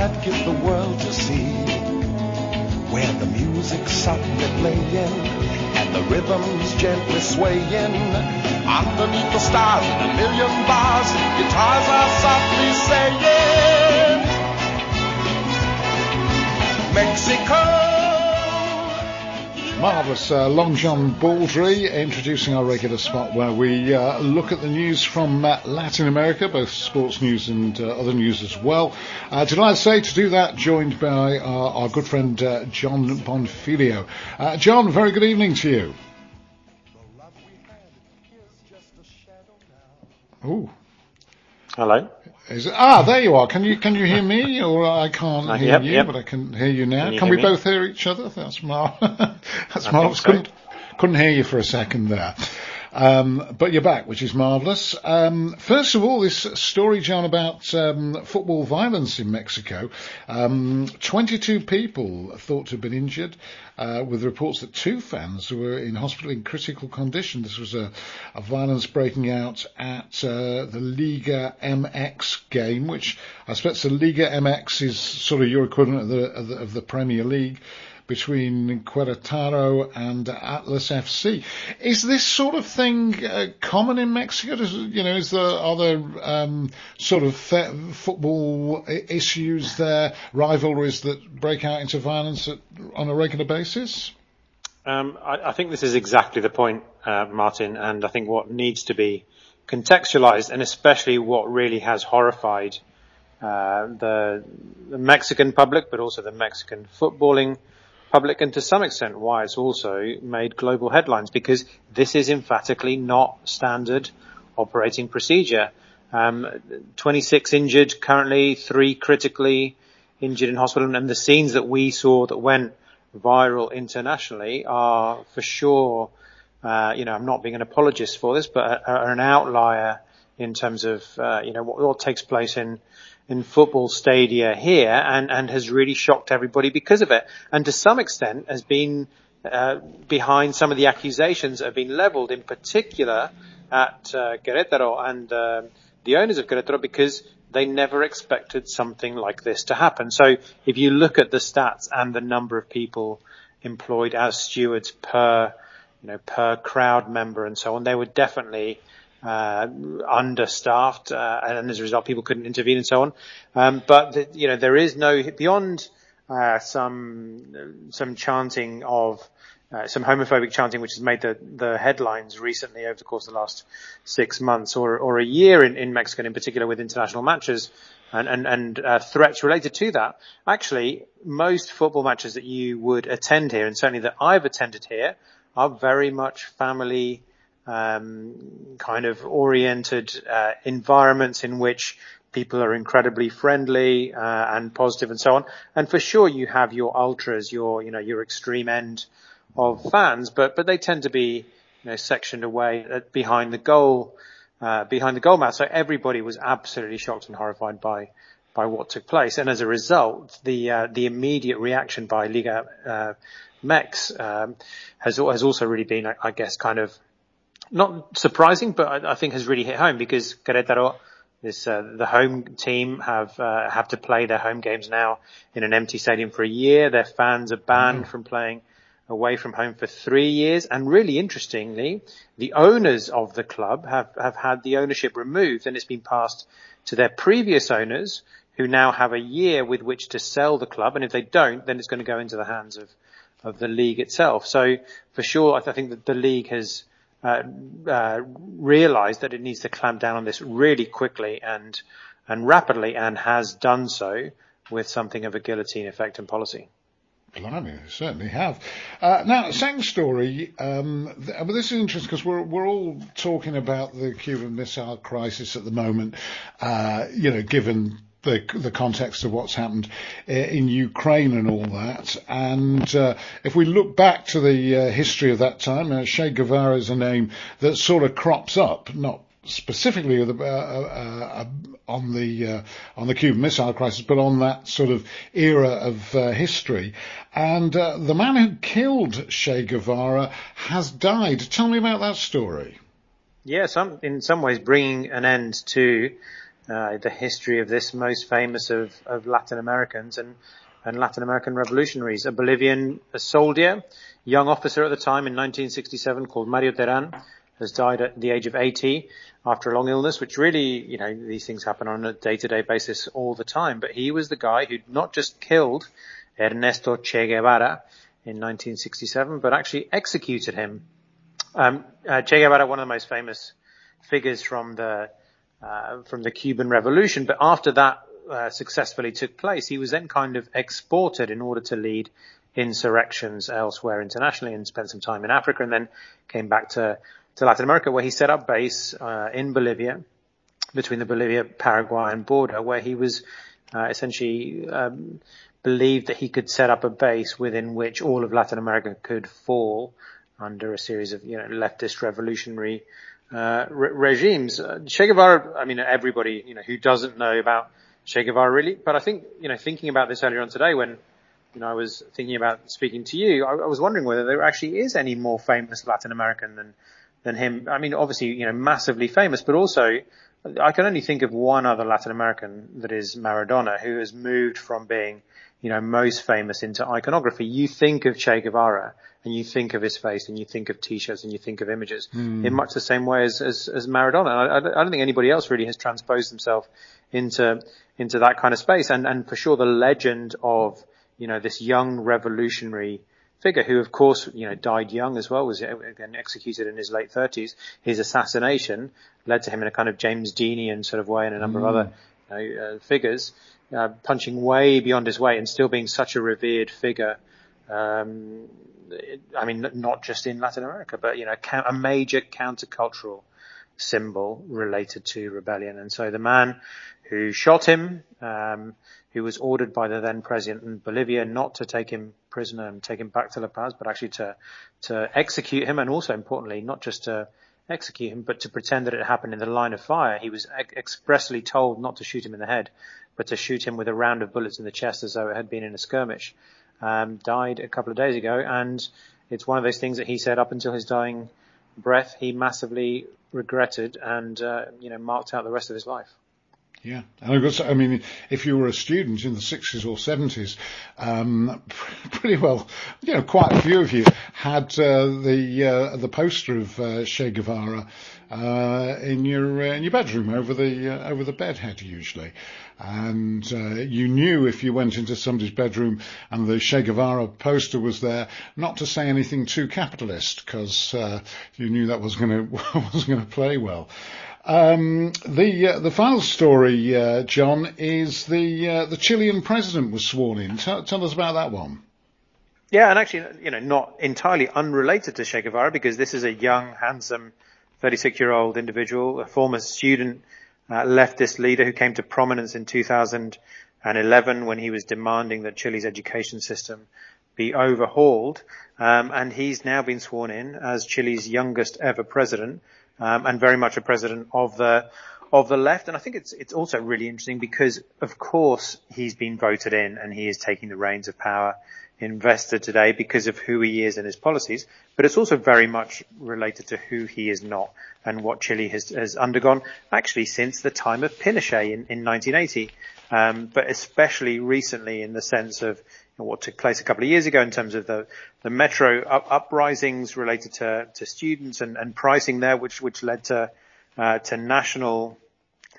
I'd give the world to see where the music's softly playing and the rhythm's gently swaying underneath the stars in a million bars. Guitars are softly saying, Mexico. Marvellous. Uh, Long John Baldry introducing our regular spot where we uh, look at the news from uh, Latin America, both sports news and uh, other news as well. Uh, delighted to say to do that, joined by our, our good friend uh, Jon Bonfiglio. Uh, John, very good evening to you. Oh. Hello. Is it, ah, there you are. Can you can you hear me, or I can't Uh, hear yep, you, yep. but I can hear you now. Can you Can we me? both hear each other? That's mar- that's marvelous. so. Couldn't couldn't hear you for a second there. Um, but you're back, which is marvellous. Um, first of all, this story, John, about um, football violence in Mexico. Um, 22 people thought to have been injured, uh, with reports that two fans were in hospital in critical condition. This was a, a violence breaking out at uh, the Liga MX game, which I suppose the Liga MX is sort of your equivalent of the, of the, of the Premier League between Querétaro and Atlas FC. Is this sort of thing uh, common in Mexico? You know, is there are there um, sort of fa- football issues there, rivalries that break out into violence at, on a regular basis? Um, I, I think this is exactly the point, uh, Martin, and I think what needs to be contextualized, and especially what really has horrified uh, the, the Mexican public, but also the Mexican footballing public, and to some extent why it's also made global headlines, because this is emphatically not standard operating procedure. Um, 26 injured currently, three critically injured in hospital, and the scenes that we saw that went viral internationally are for sure, uh, you know, I'm not being an apologist for this, but are, are an outlier in terms of, uh, you know, what, what takes place in, in football stadia here and, and has really shocked everybody because of it. And to some extent has been, uh, behind some of the accusations that have been leveled in particular at, uh, Querétaro and, um the owners of Querétaro because they never expected something like this to happen. So if you look at the stats and the number of people employed as stewards per, you know, per crowd member and so on, they were definitely uh, understaffed, uh, and as a result, people couldn't intervene and so on. Um, but the, you know, there is no beyond uh, some some chanting of uh, some homophobic chanting, which has made the, the headlines recently over the course of the last six months or, or a year in, in Mexico, in particular with international matches and, and, and uh, threats related to that. Actually, most football matches that you would attend here, and certainly that I've attended here, are very much family um, kind of oriented uh, environments in which people are incredibly friendly uh, and positive and so on. And for sure, you have your ultras, your you know your extreme end of fans, but but they tend to be you know sectioned away at, behind the goal uh, behind the goal mat. So everybody was absolutely shocked and horrified by by what took place, and as a result, the uh, the immediate reaction by Liga uh, Mex um, has has also really been, I guess, kind of not surprising, but I, I think has really hit home because Querétaro, this uh, the home team have uh, have to play their home games now in an empty stadium for a year. Their fans are banned from playing away from home for three years. And really interestingly, the owners of the club have, have had the ownership removed and it's been passed to their previous owners who now have a year with which to sell the club. And if they don't, then it's going to go into the hands of, of the league itself. So for sure, I think that the league has, uh, uh, realized that it needs to clamp down on this really quickly and, and rapidly and has done so with something of a guillotine effect and policy. Blimey, certainly have. Uh, now, second story, um, th- but this is interesting because we're, we're all talking about the Cuban Missile Crisis at the moment, uh, you know, given the, the context of what's happened uh, in Ukraine and all that. And uh, if we look back to the uh, history of that time, uh, Che Guevara is a name that sort of crops up, not specifically the, uh, uh, uh, on the uh, on the Cuban Missile Crisis, but on that sort of era of history. And the man who killed Che Guevara has died. Tell me about that story. Yeah, some, in some ways bringing an end to uh, the history of this most famous of, of Latin Americans and, and Latin American revolutionaries. A Bolivian a soldier, young officer at the time in 1967 called Mario Terán has died at the age of 80 after a long illness, which really, you know, these things happen on a day-to-day basis all the time. But he was the guy who not just killed Ernesto Che Guevara in 1967, but actually executed him. Um, uh, che Guevara, one of the most famous figures from the uh, from the Cuban Revolution, but after that uh, successfully took place, he was then kind of exported in order to lead insurrections elsewhere internationally and spent some time in Africa and then came back to to Latin America, where he set up base uh, in Bolivia, between the Bolivia-Paraguayan border, where he was uh, essentially um, believed that he could set up a base within which all of Latin America could fall under a series of you know leftist revolutionary uh, re- regimes. Uh, che Guevara, I mean, everybody you know who doesn't know about Che Guevara really, but I think you know thinking about this earlier on today when you know I was thinking about speaking to you, I, I was wondering whether there actually is any more famous Latin American than than him. I mean, obviously, you know, massively famous, but also I can only think of one other Latin American that is Maradona, who has moved from being, you know, most famous into iconography. You think of Che Guevara and you think of his face and you think of t-shirts and you think of images mm. in much the same way as, as, as Maradona. I, I, don't think anybody else really has transposed themselves into, into that kind of space. And, and for sure the legend of, you know, this young revolutionary, figure who, of course, you know, died young as well, was again executed in his late 30s. His assassination led to him in a kind of James Deanian sort of way and a number mm. of other know, uh, figures, uh, punching way beyond his weight and still being such a revered figure. Um, I mean, not just in Latin America, but you know, a major countercultural symbol related to rebellion. And so the man who shot him, um, who was ordered by the then president in Bolivia not to take him prisoner and take him back to La Paz, but actually to to execute him, and also importantly, not just to execute him, but to pretend that it happened in the line of fire. He was ex- expressly told not to shoot him in the head, but to shoot him with a round of bullets in the chest as though it had been in a skirmish. Um, died a couple of days ago, and it's one of those things that he said up until his dying breath he massively regretted and uh, you know marked out the rest of his life. Yeah, and got I mean, if you were a student in the 60s or 70s, um, pretty well, you know, quite a few of you had uh, the uh, the poster of uh, Che Guevara uh, in your uh, in your bedroom over the uh, over the bed head usually, and you knew if you went into somebody's bedroom and the Che Guevara poster was there, not to say anything too capitalist because you knew that was going to was going to play well. Um, the uh, the final story, uh, John, is the uh, the Chilean president was sworn in. Tell, tell, us about that one. Yeah, and actually, you know, not entirely unrelated to Che Guevara because this is a young, handsome, 36 year old individual, a former student uh, leftist leader who came to prominence in 2011 when he was demanding that Chile's education system be overhauled. Um, and he's now been sworn in as Chile's youngest ever president um, and very much a president of the of the left. And I think it's it's also really interesting because, of course, he's been voted in and he is taking the reins of power invested today because of who he is and his policies. But it's also very much related to who he is not and what Chile has, has undergone actually since the time of Pinochet in, in 1980. Um, but especially recently in the sense of what took place a couple of years ago in terms of the, the metro up, uprisings related to, to students and, and pricing there, which, which led to, uh, to national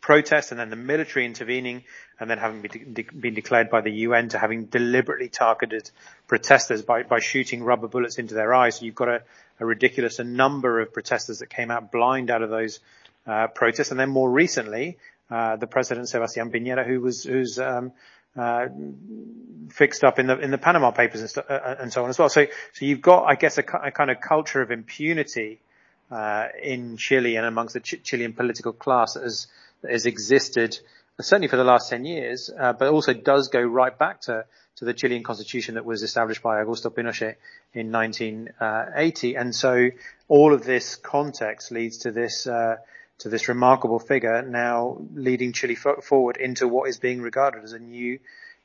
protests and then the military intervening and then having been, de- been declared by the UN to having deliberately targeted protesters by, by shooting rubber bullets into their eyes. So you've got a, a ridiculous a number of protesters that came out blind out of those uh, protests. And then more recently, uh, the president Sebastián Piñera, who was who's um, uh, fixed up in the in the Panama Papers and, st- uh, uh, and so on as well. So so you've got, I guess, a, a kind of culture of impunity uh, in Chile and amongst the Ch- Chilean political class that has, that has existed certainly for the last 10 years, uh, but also does go right back to, to the Chilean constitution that was established by Augusto Pinochet in 1980. And so all of this context leads to this, uh, to this remarkable figure now leading Chile forward into what is being regarded as a new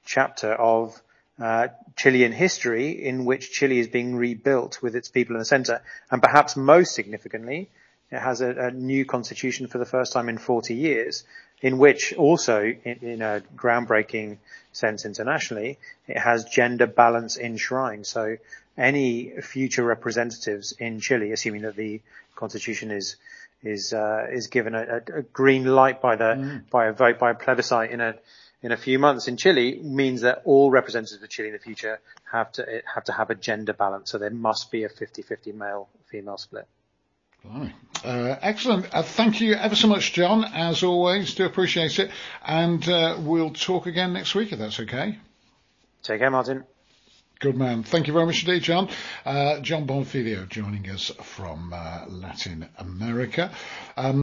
chapter of uh, Chilean history in which Chile is being rebuilt with its people in the center. And perhaps most significantly, it has a, a, new constitution for the first time in 40 years, in which also, in, in a groundbreaking sense internationally, it has gender balance enshrined. So any future representatives in Chile, assuming that the constitution is is uh, is given a, a, green light by the mm. by a vote by a plebiscite in a in a few months in Chile means that all representatives of Chile in the future have to have to have a gender balance. So there must be a 50-50 male female split. Uh, excellent. Uh, thank you ever so much, John. As always, do appreciate it. And uh, we'll talk again next week if that's okay. Take care, Martin. Good man. Thank you very much indeed, John. Uh, Jon Bonfiglio joining us from uh, Latin America. Um,